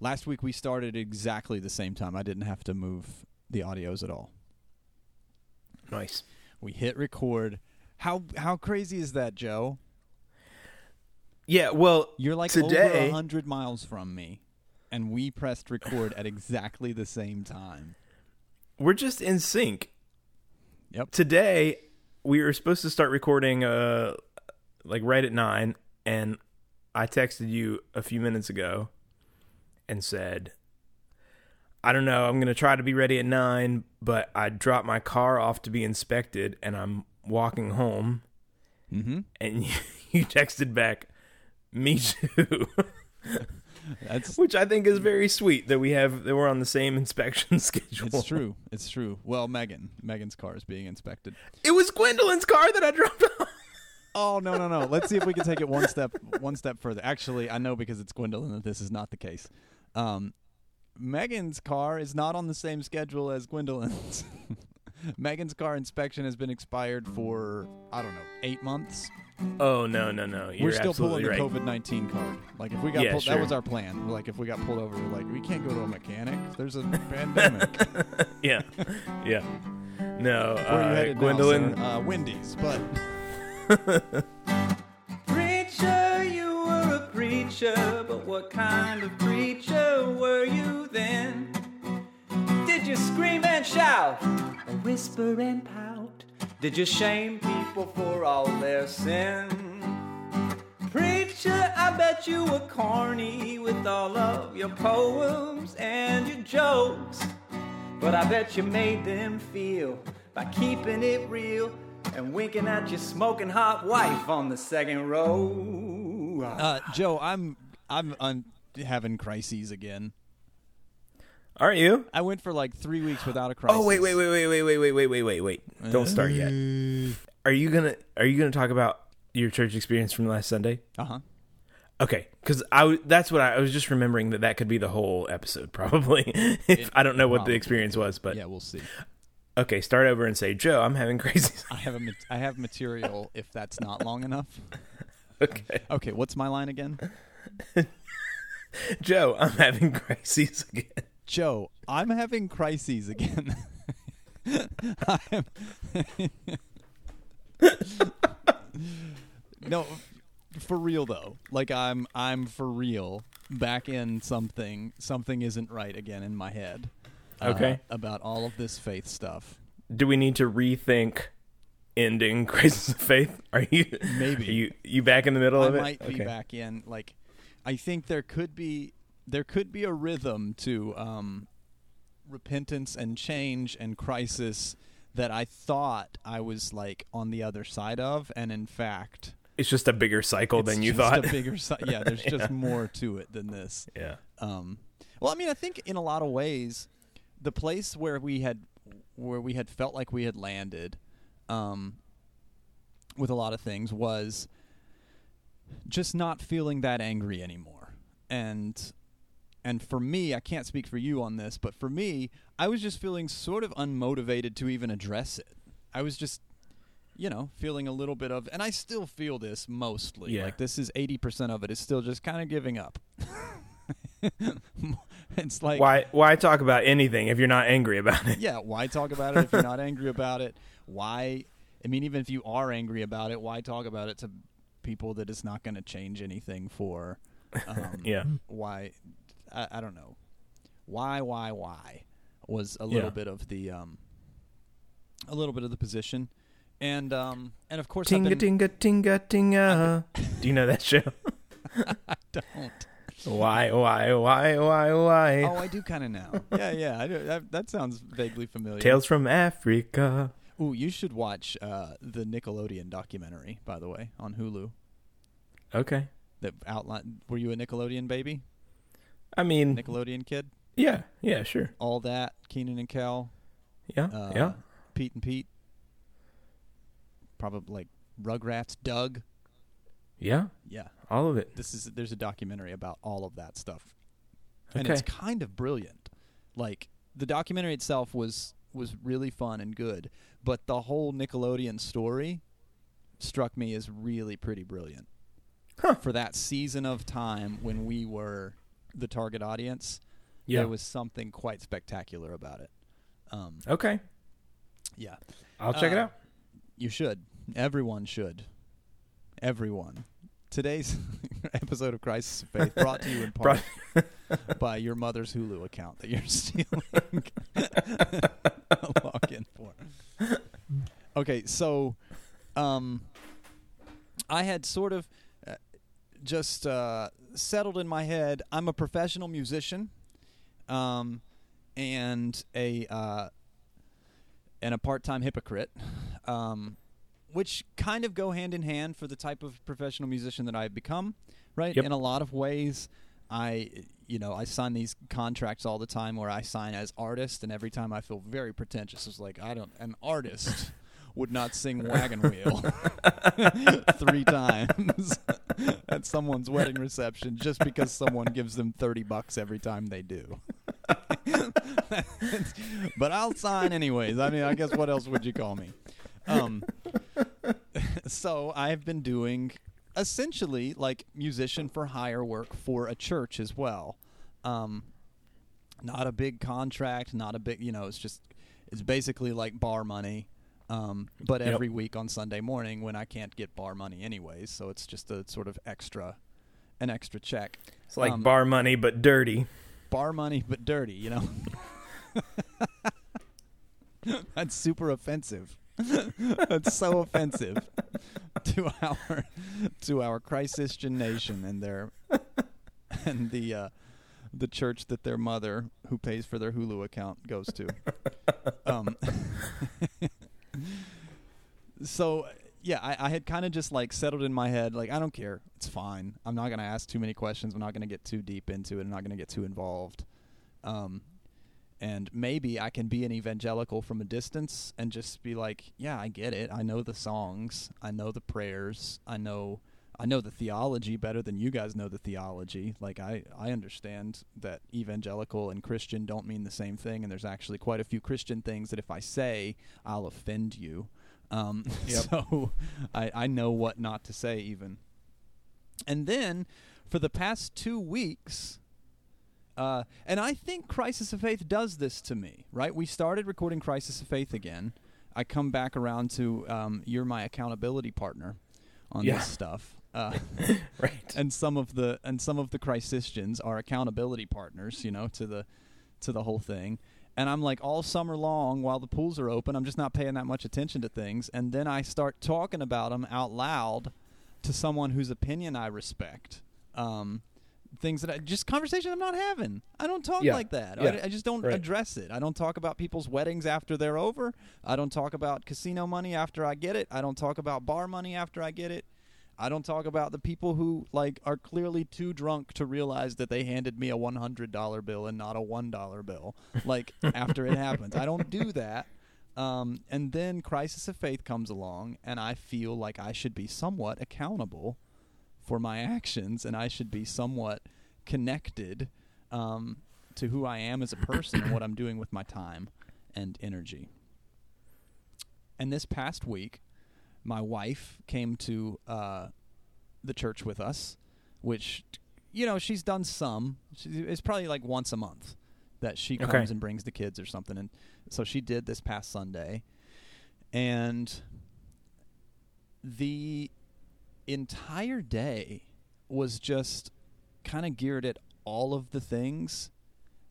Last week we started exactly the same time. I didn't have to move the audios at all. Nice. We hit record. How how crazy is that, Joe? Yeah, well, You're like today, a hundred miles from me, and we pressed record at exactly the same time. we're just in sync. Yep. Today, we were supposed to start recording uh like right at 9 and I texted you a few minutes ago and said I don't know, I'm going to try to be ready at 9, but I dropped my car off to be inspected and I'm walking home Mm-hmm. and you, you texted back me too. That's Which I think is very sweet that we have that we're on the same inspection schedule. it's true. It's true. Well, Megan, Megan's car is being inspected. It was Gwendolyn's car that I dropped off. Oh no no no! Let's see if we can take it one step one step further. Actually, I know because it's Gwendolyn that this is not the case. Um, Megan's car is not on the same schedule as Gwendolyn's. Megan's car inspection has been expired for I don't know eight months. Oh no no no! You're we're still pulling the right. COVID nineteen card. Like if we got Yeah, pulled, that was our plan. Like if we got pulled over, we're like we can't go to a mechanic. There's a pandemic. yeah, yeah. No, Where you uh, Gwendolyn. now? Uh, Wendy's, but preacher, but what kind of preacher were you then? Did you scream and shout, or whisper and pout? Did you shame people for all their sin? Preacher, I bet you were corny with all of your poems and your jokes. But I bet you made them feel by keeping it real and winking at your smoking hot wife on the second row. Uh, Joe, I'm I'm I'm having crises again. Aren't you? I went for like three weeks without a crisis. Oh wait wait wait wait wait wait wait wait wait wait wait! Don't start yet. Are you gonna Are you gonna talk about your church experience from last Sunday? Uh huh. Okay, because I w- that's what I, I was just remembering that that could be the whole episode probably. if I don't know what the probably experience was, but Yeah, we'll see. okay, start over and say, Joe, I'm having crazy. I have a mat- I have material if that's not long enough. okay, Okay, what's my line again? Joe, I'm having crises again. Joe, I'm having crises again. I'm no, for real though. Like I'm, I'm for real. Back in something. Something isn't right again in my head. uh, Okay. about all of this faith stuff. Do we need to rethink ending Crisis of Faith? Are you Maybe. Are you you back in the middle I of it? I might be Okay. back in. Like, I think there could be there could be a rhythm to um, repentance and change and crisis that I thought I was like on the other side of, and in fact, It's just a bigger cycle than you just thought. A bigger, si- yeah. There's Yeah. just more to it than this. yeah. Um, well, I mean, I think in a lot of ways, the place where we had where we had felt like we had landed, um, with a lot of things was just not feeling that angry anymore, and and for me, I can't speak for you on this, but for me, I was just feeling sort of unmotivated to even address it. I was just you know, feeling a little bit of, and I still feel this mostly. Yeah. Like this is eighty percent of it is still just kind of giving up. it's like Why why talk about anything if you're not angry about it? yeah, why talk about it if you're not angry about it? Why? I mean, even if you are angry about it, why talk about it to people that it's not going to change anything for? Um, Yeah. Why? I, I don't know. Why? Why? Why? Was a little Yeah. bit of the um, a little bit of the position, and um, and of course Tinga been, tinga tinga tinga. Do you know that show? I don't. Why why why why why? Oh, I do kind of know. Yeah, yeah. I do. That, that sounds vaguely familiar. Tales from Africa. Ooh, you should watch uh, the Nickelodeon documentary, by the way, on Hulu. Okay. That outline. Were you a Nickelodeon baby? I mean, Nickelodeon kid? yeah, yeah, sure. All that. Kenan and Kel. Yeah, Uh, yeah, Pete and Pete. Probably like Rugrats. Doug. yeah. Yeah. All of it. This is there's a documentary about all of that stuff, Okay. and it's kind of brilliant. Like the documentary itself was was really fun and good, but the whole Nickelodeon story struck me as really pretty brilliant. Huh. For that season of time when we were the target audience, Yeah. there was something quite spectacular about it. Um, okay. yeah, I'll check it Uh, out. you should. Everyone should. Everyone. Today's episode of Crisis of Faith brought to you in part by your mother's Hulu account that you're stealing a login for. Okay, so um, I had sort of uh, just uh, settled in my head. I'm a professional musician, um, and a uh, and a part-time hypocrite, um, which kind of go hand in hand for the type of professional musician that I've become. Right. Yep. In a lot of ways, I you know I sign these contracts all the time where I sign as artist, and every time I feel very pretentious. It's like I don't an artist. Would not sing Wagon Wheel three times at someone's wedding reception just because someone gives them 30 bucks every time they do. but I'll sign anyways. I mean, I guess what else would you call me? Um, so I've been doing essentially like musician for hire work for a church as well. Um, not a big contract, not a big, you know, it's just, it's basically like bar money. Um, but Yep. every week on Sunday morning when I can't get bar money anyways, so it's just a sort of extra, an extra check. It's like um, bar money but dirty. bar money but dirty, you know. That's super offensive. That's so offensive to our to our Christian nation and their and the uh, the church that their mother, who pays for their Hulu account, goes to. Um, so yeah, I, I had kind of just like settled in my head, like I don't care, it's fine. I'm not gonna ask too many questions. I'm not gonna get too deep into it. I'm not gonna get too involved. Um, and maybe I can be an evangelical from a distance and just be like, yeah, I get it. I know the songs. I know the prayers. I know I know the theology better than you guys know the theology. Like I I understand that evangelical and Christian don't mean the same thing and there's actually quite a few Christian things that if I say, I'll offend you. Um, Yep. so I I know what not to say even. And then for the past 2 weeks uh, and I think Crisis of Faith does this to me, right? We started recording Crisis of Faith again. I come back around to um, you're my accountability partner on Yeah. this stuff. Uh, Right. and some of the and some of the Christians are accountability partners, you know, to the to the whole thing. And I'm like all summer long while the pools are open, I'm just not paying that much attention to things. And then I start talking about them out loud to someone whose opinion I respect. Um, things that I just conversations I'm not having. I don't talk Yeah. like that. Yeah. I, I just don't Right. address it. I don't talk about people's weddings after they're over. I don't talk about casino money after I get it. I don't talk about bar money after I get it. I don't talk about the people who like are clearly too drunk to realize that they handed me a one hundred dollar bill and not a one dollar bill. Like after it happens, I don't do that. Um, and then crisis of faith comes along, and I feel like I should be somewhat accountable for my actions, and I should be somewhat connected um, to who I am as a person and what I'm doing with my time and energy. And this past week, my wife came to uh, the church with us, which, you know, she's done some. She, it's probably like once a month that she Okay. comes and brings the kids or something. And so she did this past Sunday. And the entire day was just kind of geared at all of the things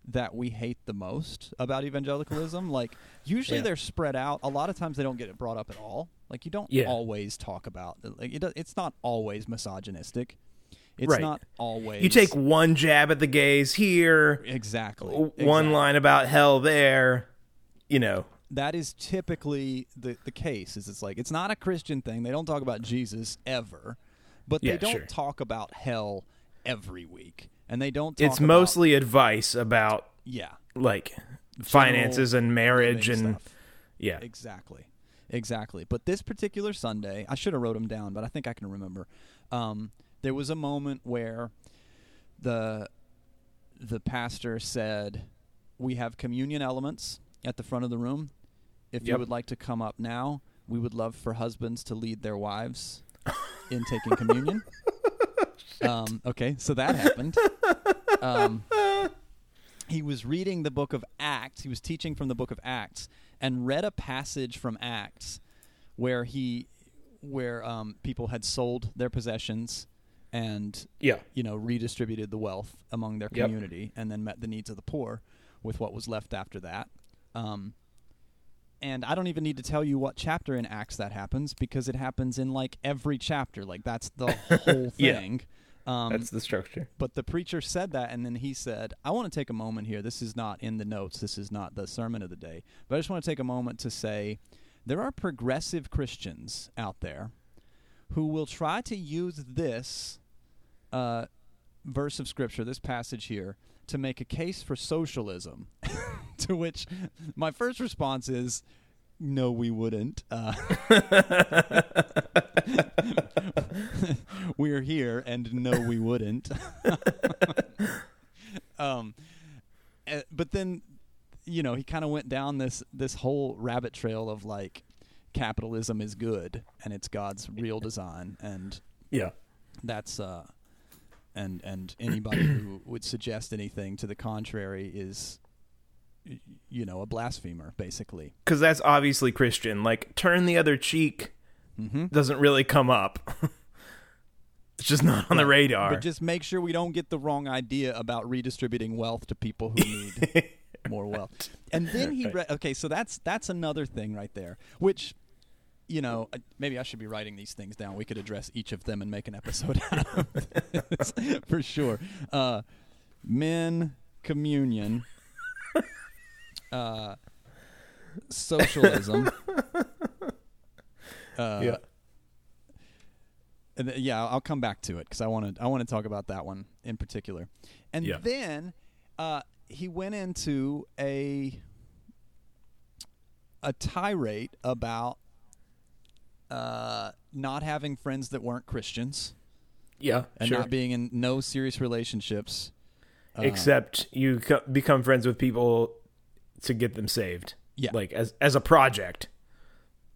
that we hate the most about evangelicalism. like usually Yeah. they're spread out. A lot of times they don't get it brought up at all. Like you don't Yeah. always talk about like it. does- It's not always misogynistic. It's Right. not always. You take one jab at the gays here, exactly one exactly. line about hell there. You know, that is typically the the case is it's like it's not a christian thing they don't talk about jesus ever but Yeah, they don't sure. talk about hell every week and they don't talk it's about- mostly advice about yeah like finances and marriage and stuff. yeah. exactly exactly but this particular sunday i should have wrote them down but i think i can remember um, there was a moment where the the pastor said we have communion elements at the front of the room if you Yep. would like to come up now we would love for husbands to lead their wives in taking communion um, okay so that happened um, he was reading the book of Acts. He was teaching from the book of Acts and read a passage from Acts where he where um, people had sold their possessions and Yeah. you know redistributed the wealth among their Yep. community and then met the needs of the poor with what was left after that. Um, and I don't even need to tell you what chapter in Acts that happens because it happens in like every chapter. Like that's the whole Yeah. thing. Um, That's the structure. but the preacher said that, and then he said, I want to take a moment here. This is not in the notes, this is not the sermon of the day. But I just want to take a moment to say there are progressive Christians out there who will try to use this uh, verse of Scripture, this passage here, to make a case for socialism. to which my first response is, no, we wouldn't. Uh, we're here, and no, we wouldn't. um, eh, but then, you know, he kind of went down this this whole rabbit trail of like capitalism is good and it's God's real design, and Yeah. that's uh, and and anybody who would suggest anything to the contrary is, you know, a blasphemer, basically. Because that's obviously Christian. Like, turn the other cheek Mm-hmm. doesn't really come up. it's just not on the radar. But just make sure we don't get the wrong idea about redistributing wealth to people who need more wealth. And then he Right. Okay, so that's that's another thing right there. Which, you know, maybe I should be writing these things down. We could address each of them and make an episode out of this for sure. Uh, men, communion, uh, socialism. Uh, yeah. and th- yeah, I'll come back to it because I want to. I want to talk about that one in particular. And Yeah. then uh, he went into a a tirade about uh, not having friends that weren't Christians Yeah. and sure. not being in no serious relationships. Uh, Except you co- become friends with people to get them saved. Yeah. Like, as, as a project.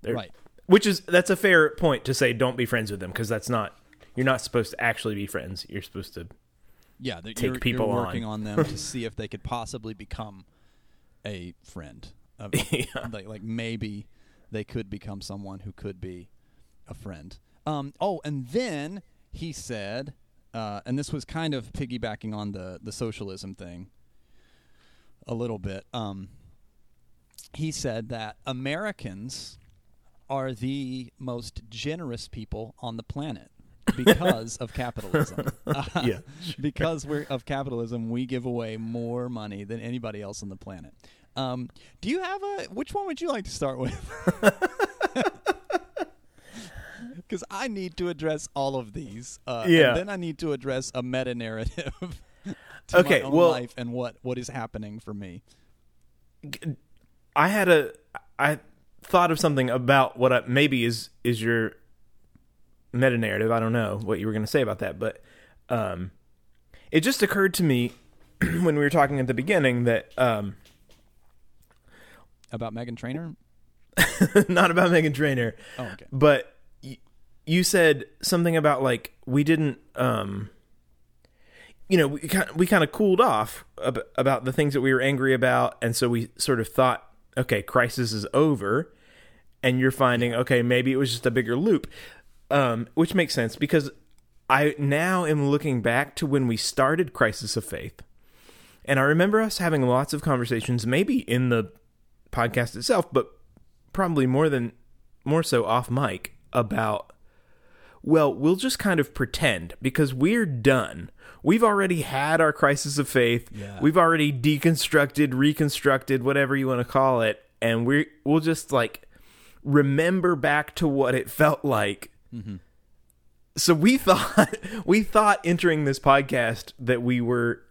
They're- right. Which is, that's a fair point to say don't be friends with them because that's not, you're not supposed to actually be friends. You're supposed to, Yeah, take you're, people you're on. working on them to see if they could possibly become a friend. Of, Yeah. like, like maybe they could become someone who could be a friend. Um, oh, and then he said, uh, and this was kind of piggybacking on the the socialism thing a little bit. Um, he said that Americans are the most generous people on the planet because of capitalism. Uh, Yeah, because we're of capitalism, we give away more money than anybody else on the planet. Um, do you have a? Which one would you like to start with? Because I need to address all of these. Uh, Yeah. And then I need to address a meta narrative. to Okay, my own well- life and what what is happening for me. I had a, I thought of something about what I, maybe is, is your meta narrative. I don't know what you were going to say about that, but, um, it just occurred to me when we were talking at the beginning that, um, About Meghan Trainor? not about Meghan Trainor, Oh, okay. but y- you said something about like we didn't um you know we kind of, we kind of cooled off about the things that we were angry about and so we sort of thought okay crisis is over and you're finding okay maybe it was just a bigger loop um which makes sense because i now am looking back to when we started crisis of faith and i remember us having lots of conversations maybe in the podcast itself but probably more than more so off mic about well we'll just kind of pretend because we're done. We've already had our crisis of faith. Yeah. we've already deconstructed reconstructed whatever you want to call it and we we'll just like remember back to what it felt like. So we thought we thought entering this podcast that we were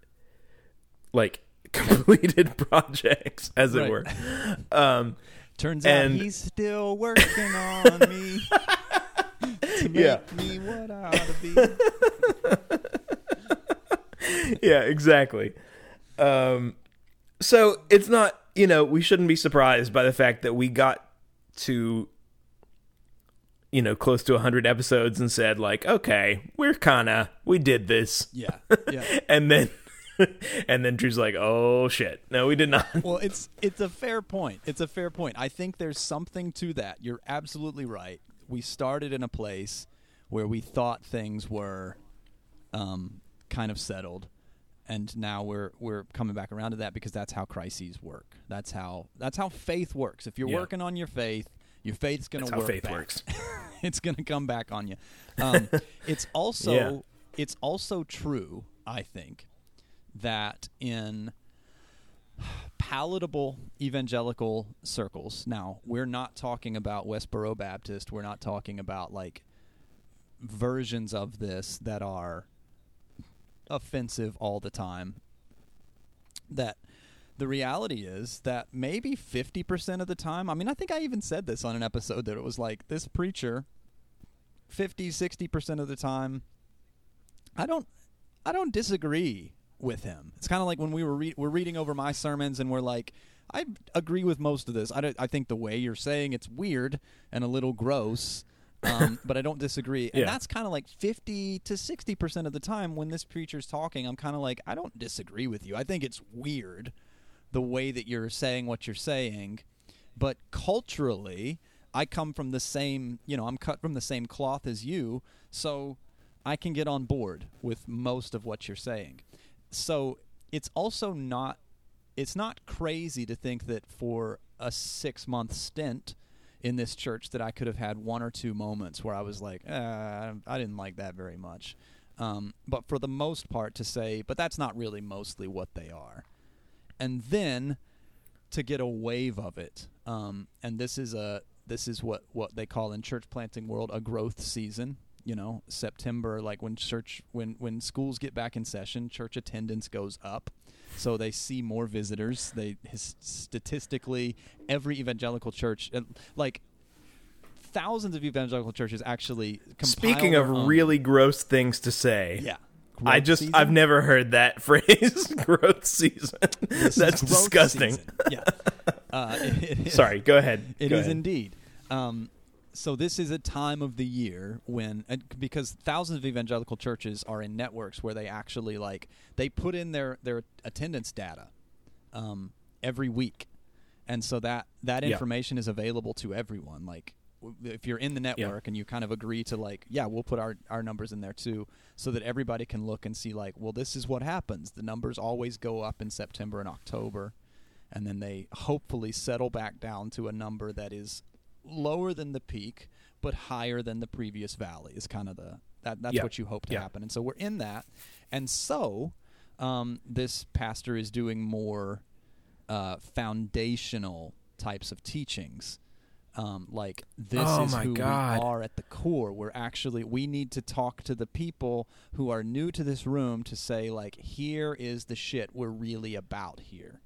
like completed projects as it were. Um Turns And- out he's still working on me to make Yeah. me what I ought to be. yeah, exactly. Um, so it's not, you know, we shouldn't be surprised by the fact that we got to, you know, close to 100 episodes and said, like, okay, we're kind of, we did this. Yeah, yeah. And then and then Drew's like, "Oh shit, no, we did not." well, it's it's a fair point. It's a fair point. I think there's something to that. You're absolutely right. We started in a place where we thought things were um, kind of settled, and now we're we're coming back around to that because that's how crises work. That's how that's how faith works. If you're Yeah. working on your faith, your faith's going That's to how work. faith back. works. it's going to come back on you. Um, it's also Yeah. it's also true, I think, that in palatable evangelical circles. Now, we're not talking about Westboro Baptist. We're not talking about like versions of this that are offensive all the time. That the reality is that maybe 50% of the time, I mean, I think I even said this on an episode that it was like this preacher 50 60% of the time I don't I don't disagree with him. It's kind of like when we were re- we're reading over my sermons and we're like I agree with most of this. I, don't, I think the way you're saying it's weird and a little gross, um, but I don't disagree. And Yeah. that's kind of like 50 to 60% of the time when this preacher's talking, I'm kind of like, I don't disagree with you. I think it's weird the way that you're saying what you're saying. But culturally, I come from the same, you know, I'm cut from the same cloth as you. So I can get on board with most of what you're saying. So it's also not it's not crazy to think that for a 6 month stint in this church that I could have had one or two moments where I was like, uh, I didn't like that very much. Um, but for the most part, to say, but that's not really mostly what they are. And then to get a wave of it, um, and this is a this is what what they call in church planting world a growth season. You know, September, like when church when when schools get back in session, church attendance goes up so they see more visitors. They his, statistically every evangelical church, uh, like thousands of evangelical churches, actually. Speaking of own- really gross things to say, yeah, I just season? I've never heard that phrase growth season. This That's growth disgusting. season. Yeah, uh, it- it. Sorry, go ahead. It Go is ahead. indeed. Um, so this is a time of the year when, uh, because thousands of evangelical churches are in networks where they actually like they put in their their attendance data um, every week, and so that that Yeah. information is available to everyone. Like if you're in the network and you kind of agree to like, yeah, we'll put our our numbers in there too, so that everybody can look and see like, well, this is what happens. The numbers always go up in September and October and then they hopefully settle back down to a number that is lower than the peak but higher than the previous valley is kind of the that that's Yeah. what you hope to Yeah. happen and so we're in that and so um, this pastor is doing more uh, foundational types of teachings um, like this Oh is who God. we are at the core we're actually we need to talk to the people who are new to this room to say like here is the shit we're really about here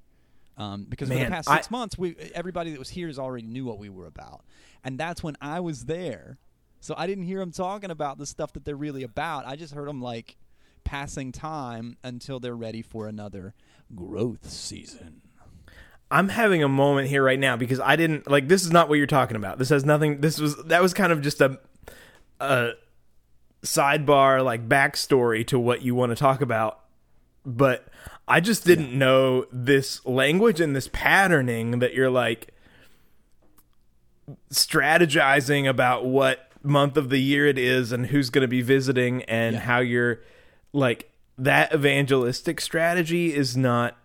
um, because for the past I- six months, we everybody that was here has already knew what we were about, and that's when I was there. So I didn't hear them talking about the stuff that they're really about. I just heard them like passing time until they're ready for another growth season. I'm having a moment here right now because I didn't like this is not what you're talking about. This has nothing this was that was kind of just a a sidebar like backstory to what you want to talk about. But I just didn't know this language and this patterning that you're like strategizing about what month of the year it is and who's going to be visiting and Yeah. how you're like that evangelistic strategy is not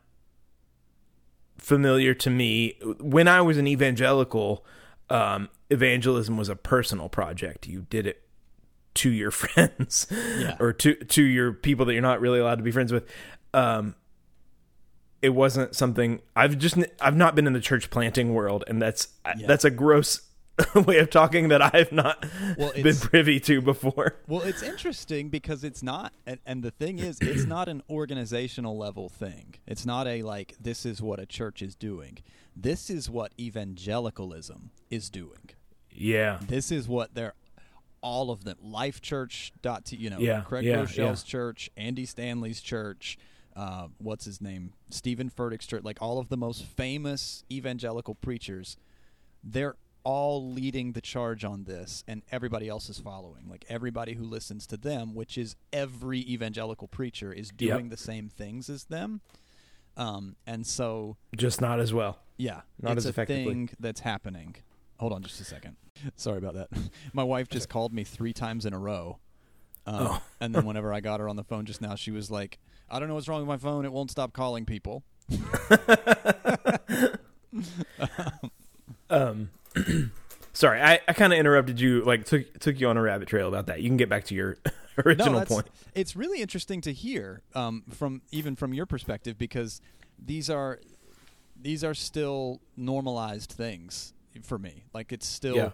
familiar to me. When I was an evangelical, um, evangelism was a personal project. You did it to your friends Yeah. or to to your people that you're not really allowed to be friends with. Um, it wasn't something I've just I've not been in the church planting world, and that's Yeah. that's a gross way of talking that I've not Well, been privy to before. Well, it's interesting because it's not, and, and the thing is, it's not an organizational level thing. It's not a like, this is what a church is doing. This is what evangelicalism is doing. Yeah, This is what they're all of them. Life Church dot t you know Yeah, Craig yeah, Groeschel's yeah. church, Andy Stanley's church, uh, what's his name, Steven Furtick's church, like all of the most famous evangelical preachers. They're all leading the charge on this, and everybody else is following. Like everybody who listens to them, which is every evangelical preacher, is Yep. doing the same things as them. Um, and so Just not as well. yeah, Not it's as a effectively. thing that's happening. Hold on, just a second. Sorry about that. My wife just called me three times in a row, um, Oh. and then whenever I got her on the phone just now, she was like, "I don't know what's wrong with my phone. It won't stop calling people." Um, sorry, I, I kind of interrupted you. Like took took you on a rabbit trail about that. You can get back to your original no, point. It's really interesting to hear um, from even from your perspective because these are these are still normalized things for me. Like it's still Yeah.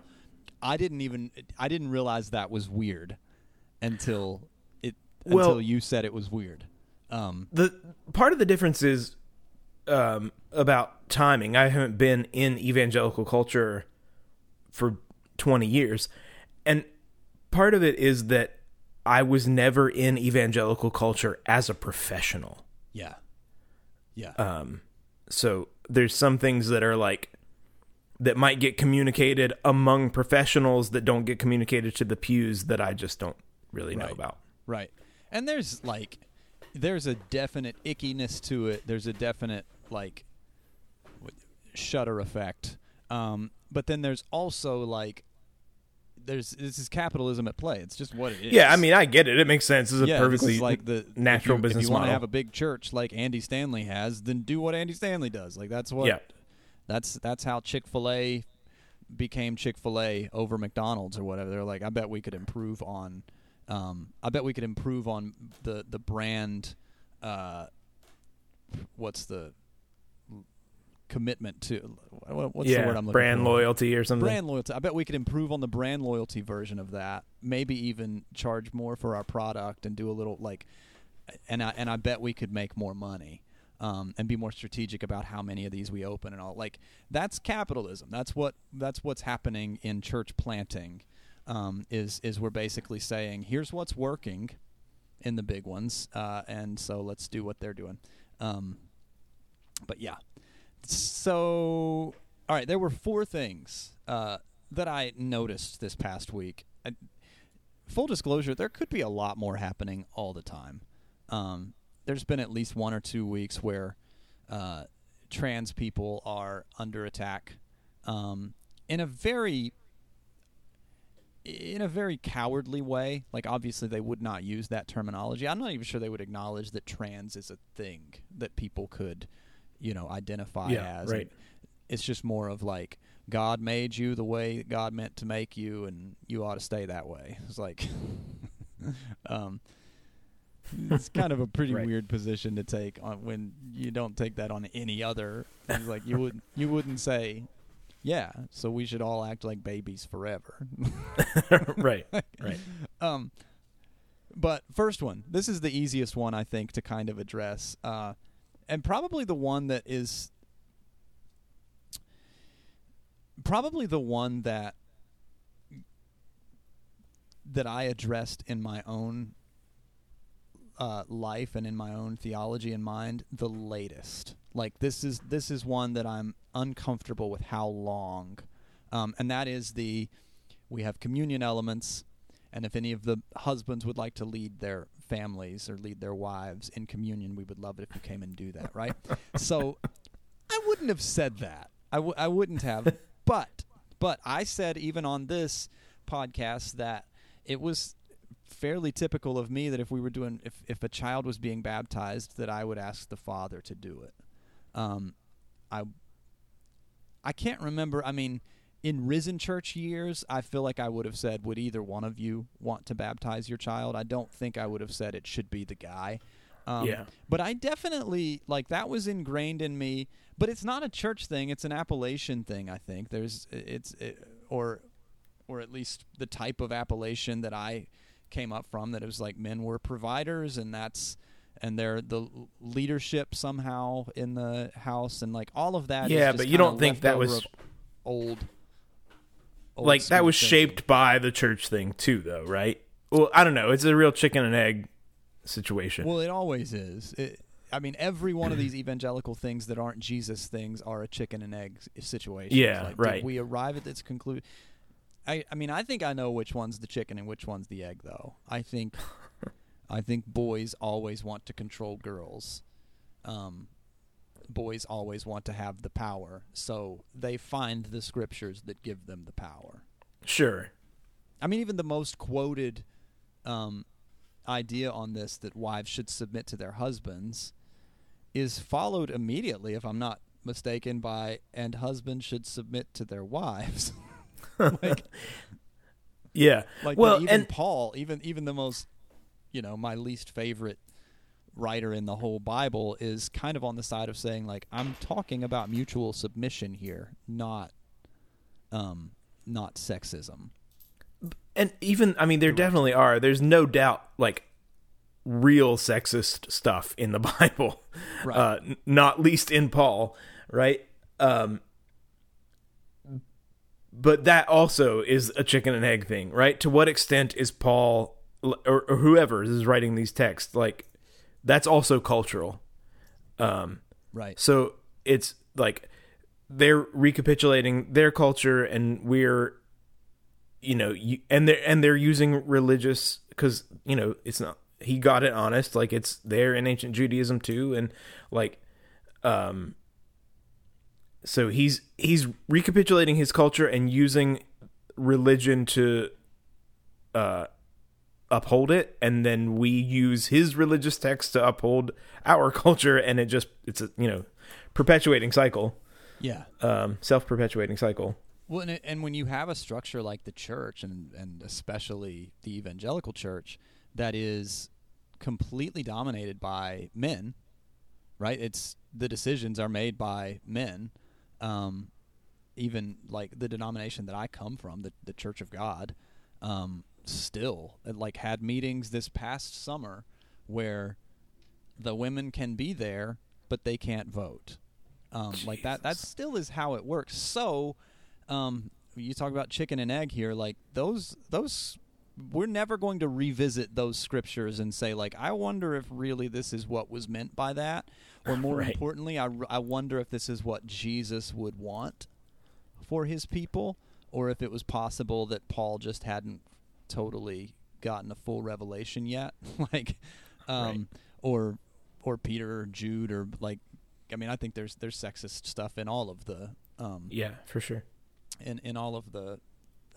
I didn't even I didn't realize that was weird until it Well- until you said it was weird. Um, the part of the difference is um, about timing. I haven't been in evangelical culture for 20 years. And part of it is that I was never in evangelical culture as a professional. yeah, yeah, Um, so there's some things that are like that might get communicated among professionals that don't get communicated to the pews that I just don't really know Right. about. right. And there's like there's a definite ickiness to it. There's a definite like shutter effect. Um, but then there's also like there's this is capitalism at play. It's just what it is. Yeah, I mean, I get it. It makes sense. It's a yeah, perfectly like the natural if you, business If you want to have a big church like Andy Stanley has, then do what Andy Stanley does. Like that's what. Yeah. That's that's how Chick Fil A became Chick Fil A over McDonald's or whatever. They're like, I bet we could improve on. Um, I bet we could improve on the the brand. Uh, what's the commitment to? What's yeah, the word I'm looking brand for? loyalty or something. brand loyalty. I bet we could improve on the brand loyalty version of that. Maybe even charge more for our product and do a little like, and I and I bet we could make more money. Um, and be more strategic about how many of these we open and all. Like that's capitalism. That's what that's what's happening in church planting. Um, is is we're basically saying here's what's working in the big ones, uh, and so let's do what they're doing. Um, but yeah, so all right, there were four things uh, that I noticed this past week. I, full disclosure, there could be a lot more happening all the time. Um, there's been at least one or two weeks where uh, trans people are under attack um, in a very in a very cowardly way. Like obviously they would not use that terminology. I'm not even sure they would acknowledge that trans is a thing that people could, you know, identify Yeah, as. right. It's just more of like God made you the way God meant to make you, and you ought to stay that way. It's like, um, it's kind of a pretty Right. weird position to take on when you don't take that on any other. It's like you wouldn't you wouldn't say, yeah, so we should all act like babies forever. right, right. Um, but first one, this is the easiest one I think to kind of address, uh, and probably the one that is probably the one that that I addressed in my own uh, life and in my own theology and mind the latest. Like this is this is one that I'm uncomfortable with how long, um, and that is the we have communion elements, and if any of the husbands would like to lead their families or lead their wives in communion, we would love it if you came and do that, right? so I wouldn't have said that. I w- I wouldn't have. but but I said even on this podcast that it was fairly typical of me that if we were doing if if a child was being baptized that I would ask the father to do it. Um I I can't remember. I mean, in risen church years, I feel like I would have said, "Would either one of you want to baptize your child?" I don't think I would have said it should be the guy. Um, Yeah. But I definitely like that was ingrained in me. But it's not a church thing; it's an Appalachian thing. I think there's it's it, or or at least the type of Appalachian that I came up from. That it was like men were providers, and that's and they're the leadership somehow in the house, and like all of that. Yeah, but you don't think that was- old, old like that was thinking. shaped by the church thing too, though, right? Well, I don't know. It's a real chicken and egg situation. Well, it always is. It, I mean, every one of these evangelical things that aren't Jesus things are a chicken and egg situation. Yeah, like, right. We arrive at this conclusion? I, I mean, I think I know which one's the chicken and which one's the egg, though. I think, I think boys always want to control girls. Um, boys always want to have the power, so they find the scriptures that give them the power. Sure. I mean, even the most quoted um, idea on this that wives should submit to their husbands is followed immediately, if I'm not mistaken, by and husbands should submit to their wives. like, Yeah. like well, even and Paul, even even the most, you know, my least favorite writer in the whole Bible is kind of on the side of saying like I'm talking about mutual submission here, not um not sexism. and even I mean there definitely are. There's no doubt like real sexist stuff in the Bible. Right. Uh not least in Paul, right? Um but that also is a chicken and egg thing, right? To what extent is Paul or, or whoever is writing these texts like that's also cultural. Um Right. so it's like they're recapitulating their culture, and we're, you know, you, and they're and they're using religious because you know it's not he got it honest like it's there in ancient Judaism too, and like, um, so he's he's recapitulating his culture and using religion to, uh, uphold it and then we use his religious text to uphold our culture and it just it's a you know perpetuating cycle Yeah. um self-perpetuating cycle Well, and, it- and when you have a structure like the church, and and especially the evangelical church, that is completely dominated by men, right? It's the decisions are made by men. Um, even like the denomination that I come from, the the Church of God, um, still like had meetings this past summer where the women can be there, but they can't vote. Um, like that. That still is how it works. So, um, you talk about chicken and egg here. Like those, those, we're never going to revisit those scriptures and say, like, I wonder if really this is what was meant by that, or more Right. importantly, I, I wonder if this is what Jesus would want for his people, or if it was possible that Paul just hadn't totally gotten a full revelation yet, like, um, Right. or or Peter or Jude or like, I mean, I think there's there's sexist stuff in all of the um, yeah for sure in in all of the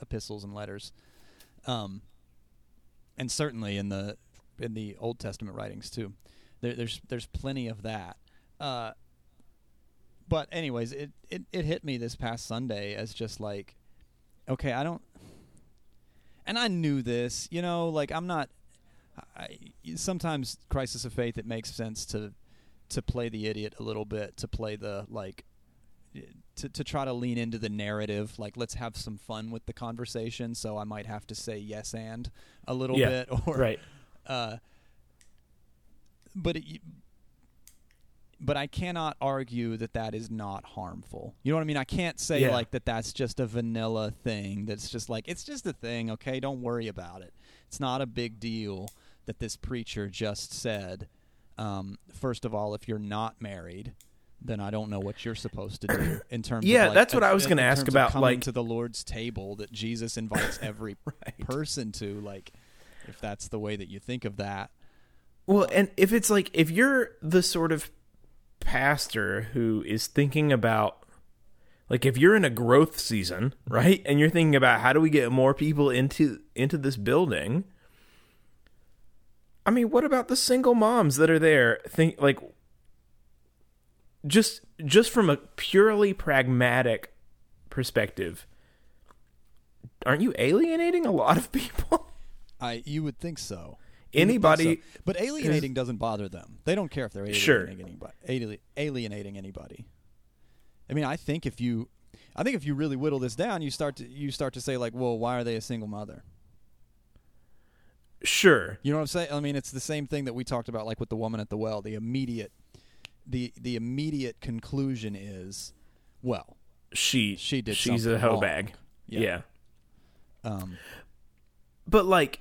epistles and letters, um, and certainly in the in the Old Testament writings too. There, there's there's plenty of that. Uh, but anyways, it, it it hit me this past Sunday as just like, okay, I don't, and I knew this, you know, like I'm not. I, sometimes crisis of faith, it makes sense to to play the idiot a little bit, to play the like to to try to lean into the narrative like let's have some fun with the conversation so i might have to say yes and a little Yeah, bit or right uh but it, but i cannot argue that that is not harmful you know what i mean i can't say Yeah. like that that's just a vanilla thing that's just like it's just a thing okay don't worry about it it's not a big deal that this preacher just said um, first of all if you're not married then I don't know what you're supposed to do in terms. Yeah, of like, that's what I was gonna ask about, like- to the Lord's table that Jesus invites every person to. Like, if that's the way that you think of that, Well, and if it's like if you're the sort of pastor who is thinking about like if you're in a growth season, right? And you're thinking about how do we get more people into into this building? I mean, what about the single moms that are there? Think like just just from a purely pragmatic perspective, aren't you alienating a lot of people? I you would think so. You would think Anybody so. but alienating doesn't bother them. They don't care if they're alienating Sure. anybody. Alienating anybody. I mean, I think if you, I think if you really whittle this down, you start to you start to say like, well, why are they a single mother? sure. You know what I'm saying? I mean, it's the same thing that we talked about, like with the woman at the well. The immediate, the the immediate conclusion is, well, She She did she's a hoe bag. Yeah. yeah. um, but like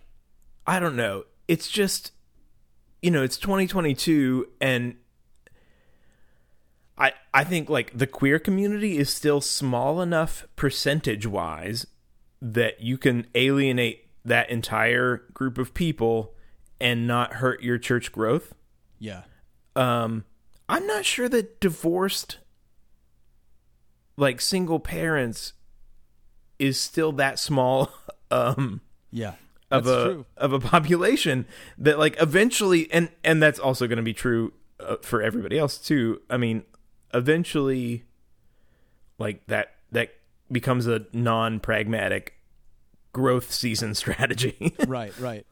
i don't know it's just you know it's 2022 and I I think like the queer community is still small enough percentage wise that you can alienate that entire group of people and not hurt your church growth. Yeah. Um, I'm not sure that divorced, like single parents, is still that small. Um, Yeah. Of That's a true. of a population that like eventually and and that's also going to be true uh, for everybody else too i mean eventually like that that becomes a non-pragmatic growth season strategy right, right.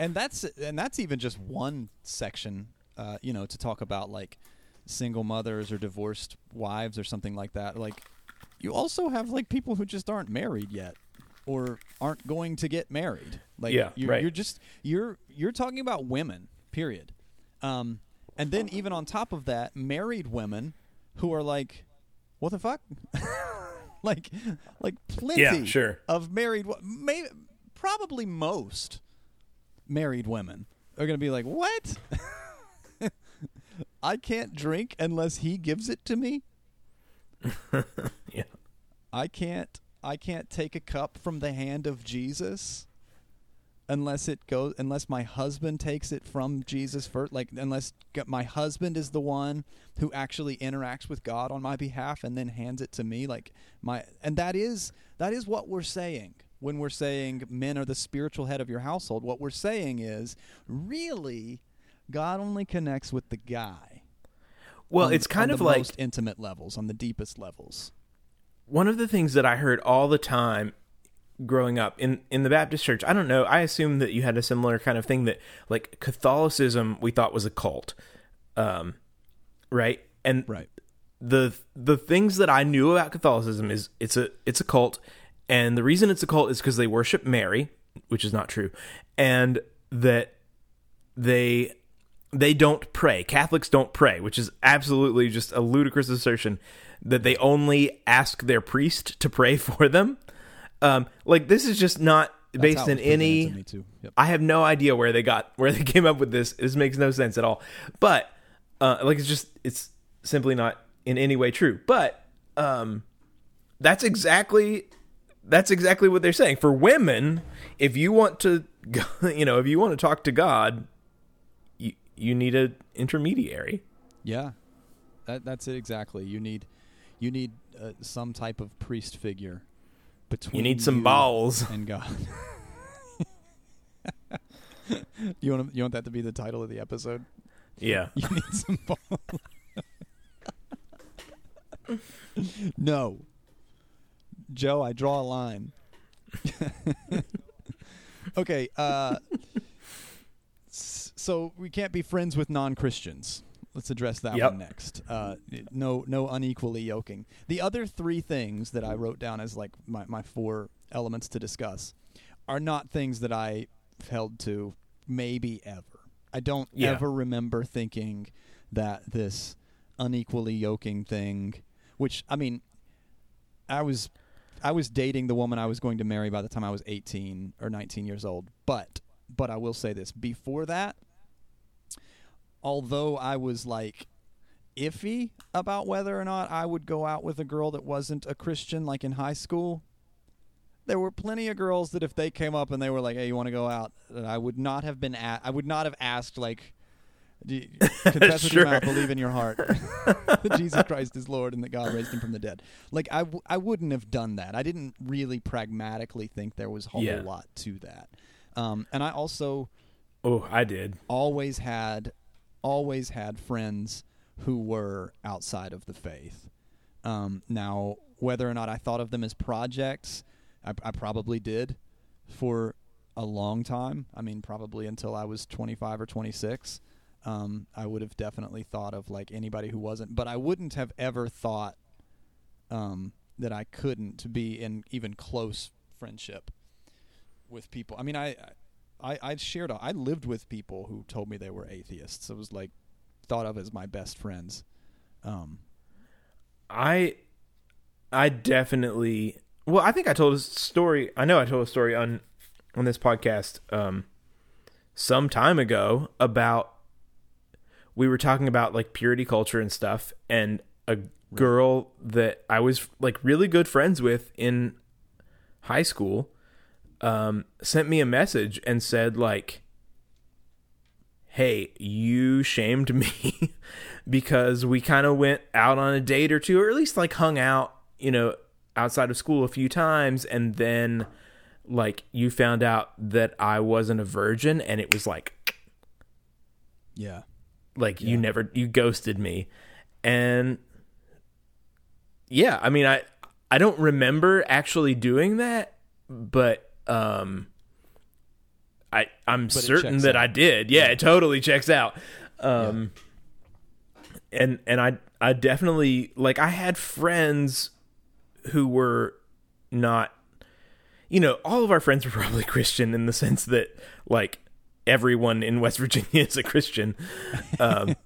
And that's and that's even just one section, uh, you know, to talk about like single mothers or divorced wives or something like that. Like you also have like people who just aren't married yet or aren't going to get married. Like Yeah, you're, right. you're just you're you're talking about women, period. Um, and then even on top of that, married women who are like, what the fuck? like, like plenty Yeah, sure. of married, wo- may, probably most married women are going to be like, what? I can't drink unless he gives it to me. yeah I can't I can't take a cup from the hand of Jesus unless it goes unless my husband takes it from Jesus first like unless my husband is the one who actually interacts with God on my behalf and then hands it to me like my and that is that is what we're saying when we're saying men are the spiritual head of your household. What we're saying is really God only connects with the guy well on- it's kind of the like most intimate levels on the deepest levels one of the things that I heard all the time growing up in in the Baptist church, I don't know, I assume that you had a similar kind of thing that like Catholicism we thought was a cult. Um right? And right the the things that I knew about Catholicism is it's a it's a cult and the reason it's a cult is because they worship Mary, which is not true, and that they they don't pray. Catholics don't pray, which is absolutely just a ludicrous assertion that they only ask their priest to pray for them. Um, like this is just not That's based in any. Yep. I have no idea where they got where they came up with this. This makes no sense at all. But uh, like it's just it's simply not in any way true. But um, that's exactly that's exactly what they're saying. For women, if you want to, you know, if you want to talk to God, you you need an intermediary. Yeah, that that's it exactly. You need you need uh, some type of priest figure between. You need some balls. and God. you want you want that to be the title of the episode? Yeah. You need some balls. no, Joe. I draw a line. okay. Uh, so we can't be friends with non-Christians. Let's address that Yep. one next. Uh, no, no unequally yoking. The other three things that I wrote down as like my, my four elements to discuss are not things that I held to maybe ever. I don't Yeah. ever remember thinking that this unequally yoking thing, which I mean, I was I was dating the woman I was going to marry by the time I was 18 or 19 years old. But but I will say this, before that although I was like iffy about whether or not I would go out with a girl that wasn't a Christian like in high school, there were plenty of girls that if they came up and they were like, "Hey, you want to go out?" that I would not have been at, I would not have asked like do you- confess with your mouth, believe in your heart that Jesus Christ is Lord and that God raised him from the dead. Like I, w- I wouldn't have done that. I didn't really pragmatically think there was a whole Yeah. lot to that. Um, and I also Oh, I did. always had always had friends who were outside of the faith. Um, now, whether or not I thought of them as projects, I, I probably did for a long time. I mean, probably until I was 25 or 26. Um, I would have definitely thought of like anybody who wasn't, but I wouldn't have ever thought um, that I couldn't be in even close friendship with people. I mean, I I I shared I lived with people who told me they were atheists. It was like thought of as my best friends. Um, I I definitely well, I think I told a story. I know I told a story on on this podcast um some time ago about we were talking about like purity culture and stuff and a girl that I was like really good friends with in high school um, sent me a message and said like hey you shamed me because we kind of went out on a date or two or at least like hung out you know outside of school a few times. And then like you found out that I wasn't a virgin and it was like Yeah. like you never you ghosted me. And yeah i mean i i don't remember actually doing that but um i i'm it certain that out. i did yeah, it totally checks out um and and i i definitely like i had friends who were not you know, all of our friends were probably Christian in the sense that like everyone in West Virginia is a Christian. Um,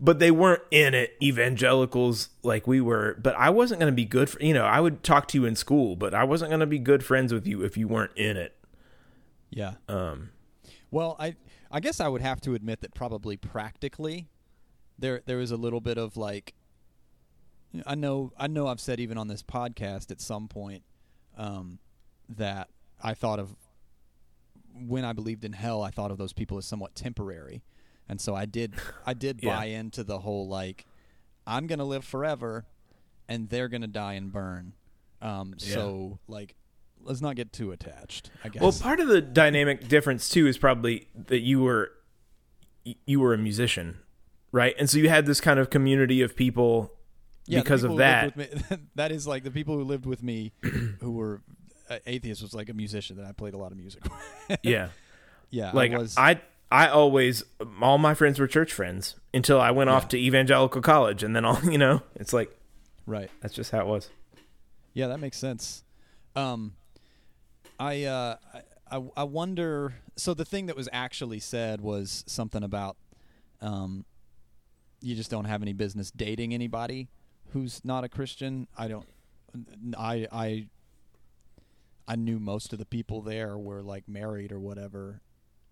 but they weren't in it evangelicals like we were. But I wasn't going to be good for, you know, I would talk to you in school, but I wasn't going to be good friends with you if you weren't in it. Yeah. Um, Well, I I guess I would have to admit that probably practically there there is a little bit of like I know I know I've said even on this podcast at some point um, that I thought of when I believed in hell I thought of those people as somewhat temporary. And so I did I did Yeah. buy into the whole like I'm going to live forever and they're going to die and burn. Um, Yeah. so like let's not get too attached, I guess. well, part of the dynamic difference too is probably that you were you were a musician, right? And so you had this kind of community of people the because people of that. me- that is like the people who lived with me, who were uh, atheists, was like a musician that I played a lot of music. with. Yeah. yeah, like I was. I I always all my friends were church friends until I went off to evangelical college and then all you know it's like right. that's just how it was. Yeah, that makes sense. Um, I, uh, I, I, I wonder. So the thing that was actually said was something about, um, you just don't have any business dating anybody who's not a Christian. I don't. I, I, I knew most of the people there were like married or whatever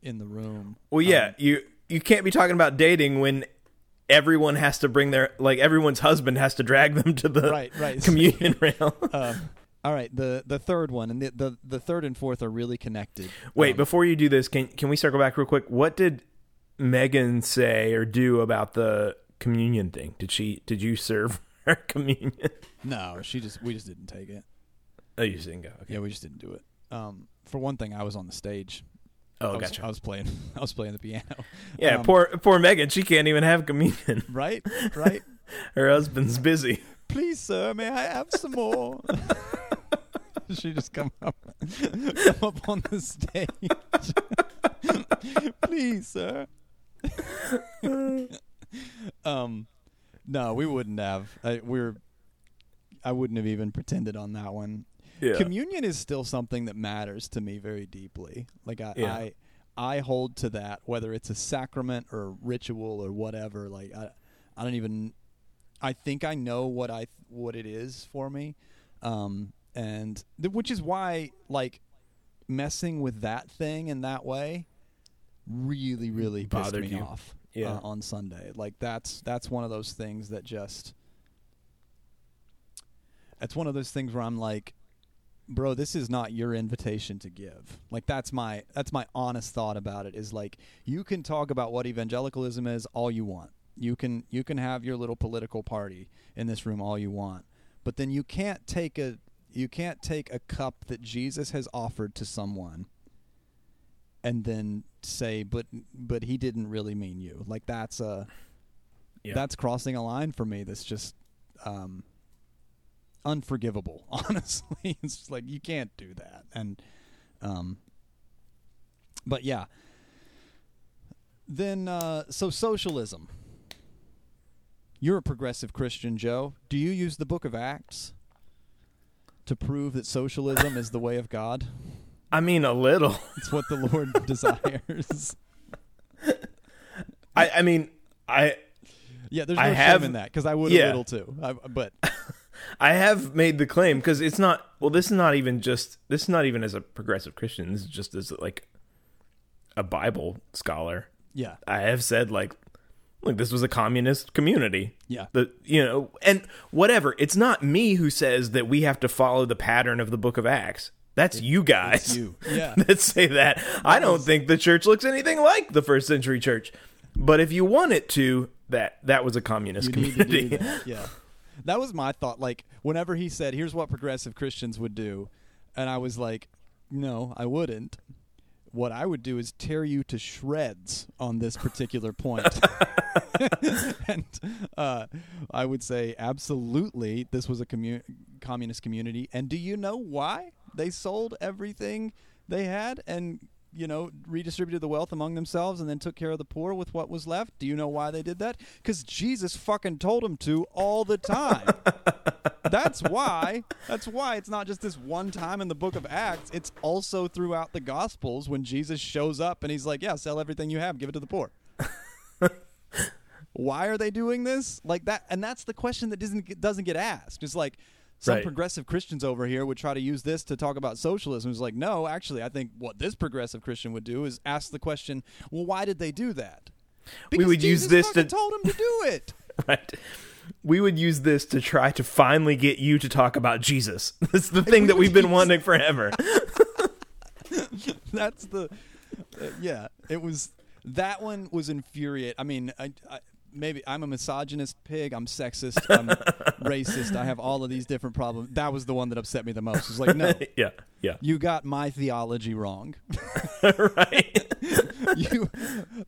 in the room. Well, yeah, Um, you you can't be talking about dating when everyone has to bring their like everyone's husband has to drag them to the Right, right. communion rail. um, all right, the the third one and the, the the third and fourth are really connected. Wait, Um, before you do this, can can we circle back real quick? What did Megan say or do about the communion thing? Did she did you serve her communion? no, she just we just didn't take it. Oh, you just didn't go. Okay. Yeah, we just didn't do it. Um, for one thing, I was on the stage. Oh, I was, gotcha. I was playing. I was playing the piano. yeah, Um, poor poor Megan. She can't even have communion. Right, right. Her husband's busy. Please, sir, may I have some more? she just come up, come up on the stage. Please, sir. um, no, we wouldn't have. I, we're. I wouldn't have even pretended on that one. Yeah. communion is still something that matters to me very deeply. Like I, Yeah. I, I hold to that, whether it's a sacrament or ritual or whatever. Like I, I don't even. I think I know what I what it is for me, um, and th- which is why like messing with that thing in that way really really pissed me you. off Yeah. uh, on Sunday. Like that's that's one of those things that just that's one of those things where I'm like, bro, this is not your invitation to give. Like that's my that's my honest thought about it is like you can talk about what evangelicalism is all you want. You can you can have your little political party in this room all you want. But then you can't take a you can't take a cup that Jesus has offered to someone and then say but but he didn't really mean you. Like that's a Yeah. that's crossing a line for me that's just um unforgivable honestly. It's just like you can't do that. And um but yeah. Then uh so socialism. You're a progressive christian joe. Do you use the book of acts to prove that socialism is the way of god? I mean, a little. it's what the lord desires. I I mean, I yeah there's no I shame have- in that because i would yeah. a little too. I, but I have made the claim because it's not. Well, this is not even just. This is not even as a progressive Christian. This is just as like a Bible scholar. yeah I have said like like this was a communist community. Yeah. The you know, and whatever. It's not me who says that we have to follow the pattern of the book of Acts. That's you guys. you. Yeah. that say that. I don't think the church looks anything like the first century church. But if you want it to, that that was a communist You community. that. Yeah. That was my thought. Like, whenever he said, here's what progressive Christians would do, and I was like, no, I wouldn't. What I would do is tear you to shreds on this particular point. and uh, I would say, absolutely, this was a commu- communist community. And do you know why they sold everything they had and you know redistributed the wealth among themselves and then took care of the poor with what was left? Do you know why they did that? Because Jesus fucking told them to all the time. That's why. That's why it's not just this one time in the book of Acts. It's also throughout the Gospels when Jesus shows up and he's like, "Yeah, sell everything you have, give it to the poor." why are they doing this? Like that, and that's the question that doesn't get, doesn't get asked. It's like some Right. progressive Christians over here would try to use this to talk about socialism. It's like, no, actually, I think what this progressive Christian would do is ask the question, well, why did they do that? We Because would use this to- told them to do it. right. We would use this to try to finally get you to talk about Jesus. That's the thing that we've been wanting forever. That's the uh, yeah. It was that one was infuriate. I mean, I, I, maybe I'm a misogynist pig. I'm sexist. I'm racist. I have all of these different problems. That was the one that upset me the most. It's like, no, yeah. Yeah. you got my theology wrong. right. you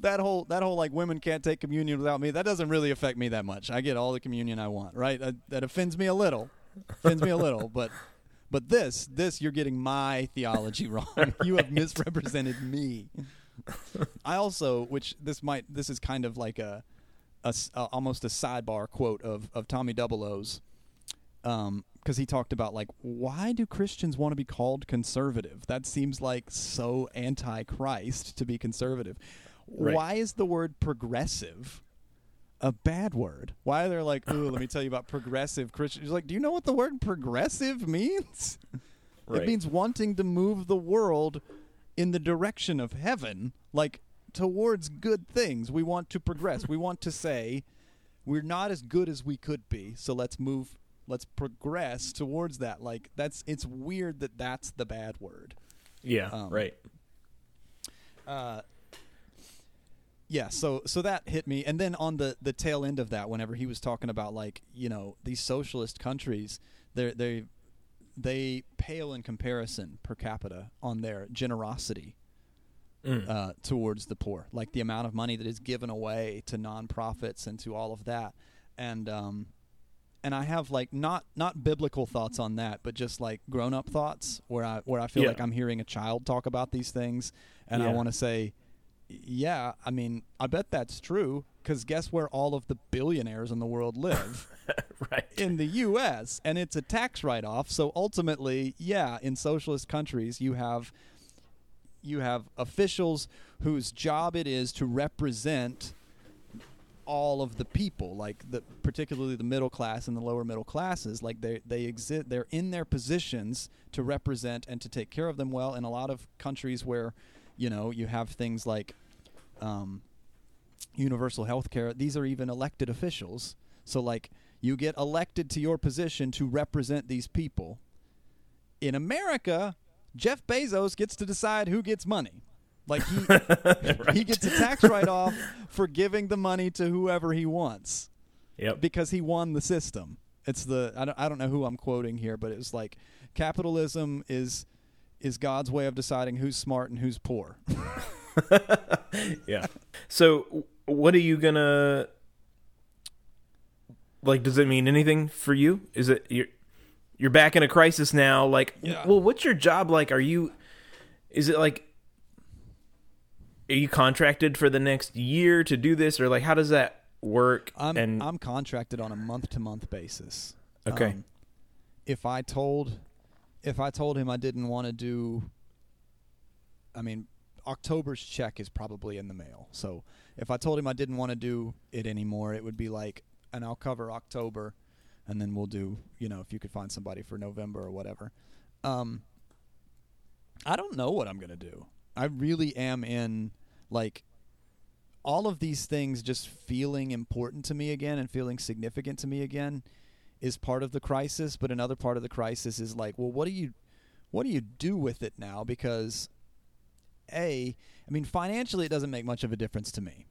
that whole that whole like women can't take communion without me. That doesn't really affect me that much. I get all the communion I want. Right? That, that offends me a little. Offends me a little, but. But this, this, you're getting my theology wrong. You have misrepresented me. I also, which this might, this is kind of like a, a uh, almost a sidebar quote of of Tommy Double O's, um, because he talked about like why do Christians want to be called conservative? That seems like so anti-Christ to be conservative. Right. Why is the word progressive a bad word? Why are they like, ooh, let me tell you about progressive Christians? He's like, do you know what the word progressive means? Right. It means wanting to move the world in the direction of heaven, like towards good things. We want to progress. we want to say we're not as good as we could be, so let's move let's progress towards that. Like that's it's weird that that's the bad word. Yeah. Um, right. Uh yeah, so so that hit me, and then on the the tail end of that, whenever he was talking about like you know these socialist countries, they they they pale in comparison per capita on their generosity Mm. uh, towards the poor, like the amount of money that is given away to nonprofits and to all of that, and um, and I have like not not biblical thoughts on that, but just like grown up thoughts where I where I feel Yeah. like I'm hearing a child talk about these things, and I want to say, yeah, I mean, I bet that's true because guess where all of the billionaires in the world live? right. in the U.S. and it's a tax write-off. So ultimately, yeah, in socialist countries, you have you have officials whose job it is to represent all of the people, like the particularly the middle class and the lower middle classes. Like they they exist, they're in their positions to represent and to take care of them well. In a lot of countries where, you know, you have things like. Um, universal health care these are even elected officials so like you get elected to your position to represent these people in america jeff bezos gets to decide who gets money like he he gets a tax write-off for giving the money to whoever he wants Yep. because he won the system it's the I don't, I don't know who i'm quoting here but it was like capitalism is is god's way of deciding who's smart and who's poor yeah. So, what are you gonna like? Does it mean anything for you? Is it you're back in a crisis now? Like, Yeah. well, what's your job like? Are you? Is it like? Are you contracted for the next year to do this, or like how does that work? I'm and I'm contracted on a month to month basis. Okay. Um, if I told if I told him I didn't want to do I mean October's check is probably in the mail. So if I told him I didn't want to do it anymore, it would be like and I'll cover October and then we'll do, you know, if you could find somebody for November or whatever. Um I don't know what I'm to do. I really am in like all of these things just feeling important to me again and feeling significant to me again is part of the crisis. But another part of the crisis is like, well, what do you what do you do with it now? Because a, I mean, financially, it doesn't make much of a difference to me.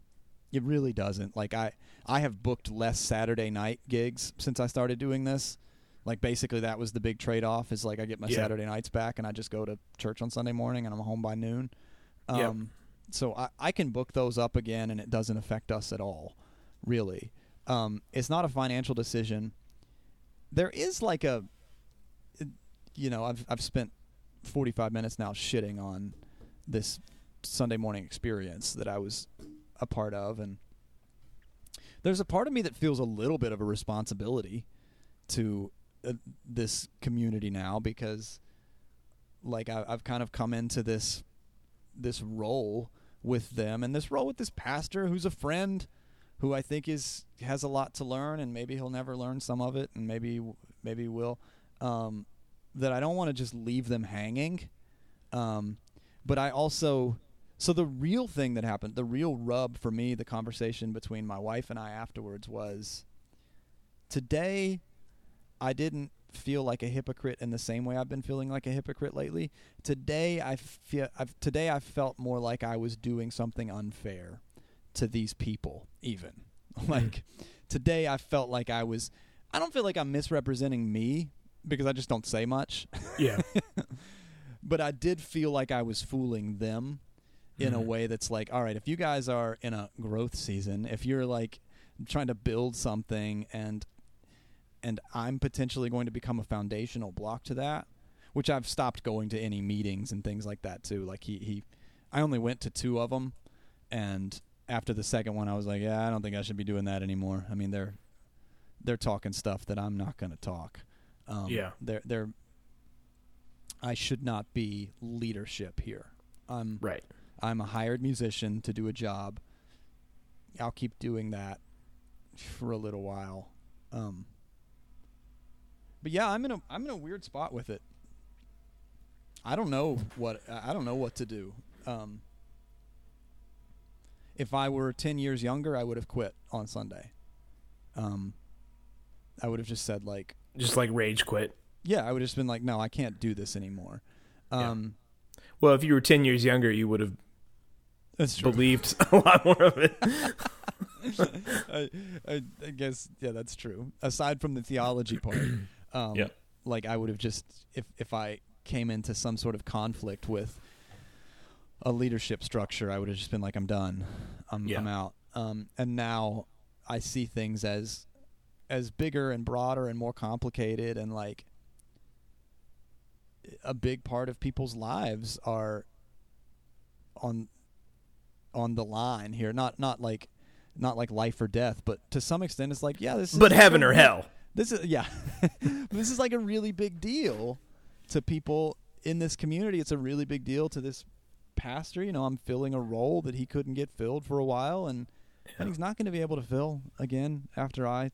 It really doesn't. Like I, I have booked less Saturday night gigs since I started doing this. Like basically, that was the big trade off. Is like I get my Yeah. Saturday nights back, and I just go to church on Sunday morning, and I'm home by noon. Um, Yep. So I, I can book those up again, and it doesn't affect us at all, really. Um, it's not a financial decision. There is like a, you know, I've I've spent 45 minutes now shitting on this Sunday morning experience that I was a part of, and there's a part of me that feels a little bit of a responsibility to uh, this community now because, like, I, I've kind of come into this this role with them, and this role with this pastor who's a friend, who I think is has a lot to learn, and maybe he'll never learn some of it, and maybe maybe will. Um, that I don't want to just leave them hanging. Um, but I also so the real thing that happened, the real rub for me, the conversation between my wife and I afterwards was today I didn't feel like a hypocrite in the same way I've been feeling like a hypocrite lately. Today I feel I've today I felt more like I was doing something unfair to these people even. Hmm. like today I felt like I was I don't feel like I'm misrepresenting me because I just don't say much. Yeah. but I did feel like I was fooling them in a Mhm. way that's like, all right, if you guys are in a growth season, if you're like trying to build something and and I'm potentially going to become a foundational block to that, which I've stopped going to any meetings and things like that too. Like he he I only went to two of them and after the second one I was like, yeah, I don't think I should be doing that anymore. I mean, they're they're talking stuff that I'm not going to talk. Um, Yeah. they're they're. I should not be leadership here. I'm right. I'm a hired musician to do a job. I'll keep doing that for a little while. Um, but yeah, I'm in a I'm in a weird spot with it. I don't know what I don't know what to do. Um, if I were ten years younger, I would have quit on Sunday. Um, I would have just said like, Just like rage quit. yeah, I would have just been like, no, I can't do this anymore. Yeah. Um, Well, if you were 10 years younger, you would have that's true. believed a lot more of it. I, I, I guess yeah, that's true. Aside from the theology part, um, Yeah. like I would have just if if I came into some sort of conflict with a leadership structure, I would have just been like, I'm done, I'm Yeah. I'm out. Um, and now I see things as as bigger and broader and more complicated, and like a big part of people's lives are on on the line here. Not not like not like life or death, but to some extent, it's like yeah, this. Is but heaven or hell. This is yeah, this is like a really big deal to people in this community. It's a really big deal to this pastor. You know, I'm filling a role that he couldn't get filled for a while, and and he's not going to be able to fill again after I.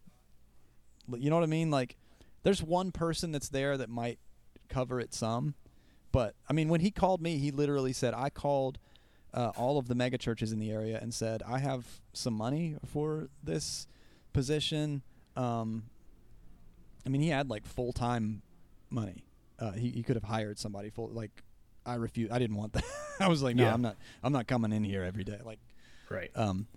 You know what I mean? Like, there's one person that's there that might cover it some, but I mean, when he called me, he literally said, "I called uh, all of the mega churches in the area and said I have some money for this position." Um, I mean, he had like full time money. Uh, he he could have hired somebody full. Like, I refuse. I didn't want that. I was like, no, Yeah. I'm not. I'm not coming in here every day. Like, Right. um,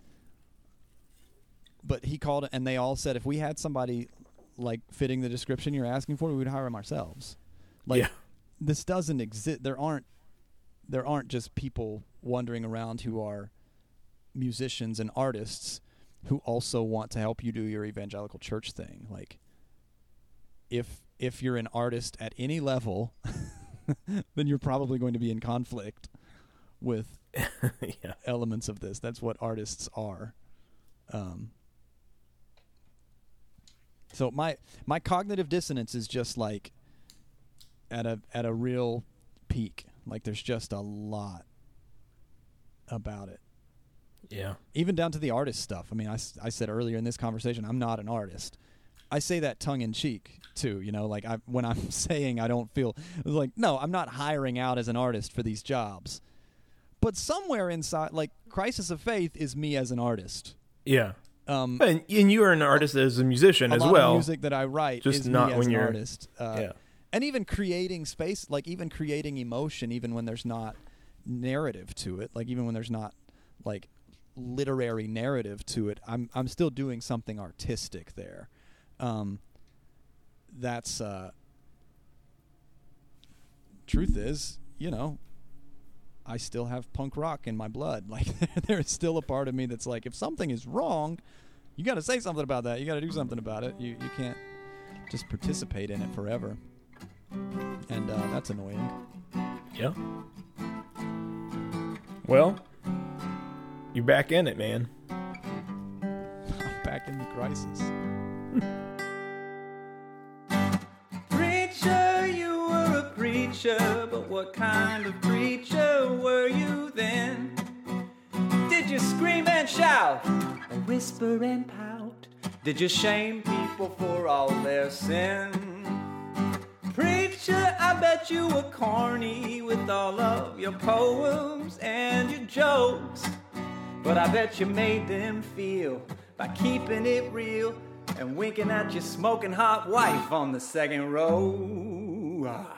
but he called and they all said if we had somebody like fitting the description you're asking for, we would hire them ourselves. Like yeah. this doesn't exist. There aren't there aren't just people wandering around who are musicians and artists who also want to help you do your evangelical church thing. Like if if you're an artist at any level, then you're probably going to be in conflict with yeah. elements of this. That's what artists are. Um, so my my cognitive dissonance is just like at a at a real peak. Like there's just a lot about it. Yeah. Even down to the artist stuff. I mean, I, I said earlier in this conversation, I'm not an artist. I say that tongue in cheek too. You know, like I when I'm saying I don't feel like no, I'm not hiring out as an artist for these jobs. but somewhere inside, like Crisis of Faith, is me as an artist. Yeah. Um, And, and you are an artist as a musician a as well. music that I write just is not when you're- an artist. Uh, yeah. and even creating space, like even creating emotion, even when there's not narrative to it, like even when there's not like literary narrative to it, I'm I'm still doing something artistic there. Um, that's uh, truth is, you know, I still have punk rock in my blood. Like there's still a part of me that's like, if something is wrong, you got to say something about that. You got to do something about it. You you can't just participate in it forever. And uh, that's annoying. Yeah. Well, you're back in it, man. I'm back in the crisis. Preacher, you were a preacher, but what kind of preacher were you then? Did you scream and shout, or whisper and pout? Did you shame people for all their sin? Preacher, I bet you were corny with all of your poems and your jokes. But I bet you made them feel by keeping it real and winking at your smoking hot wife on the second row. Ah.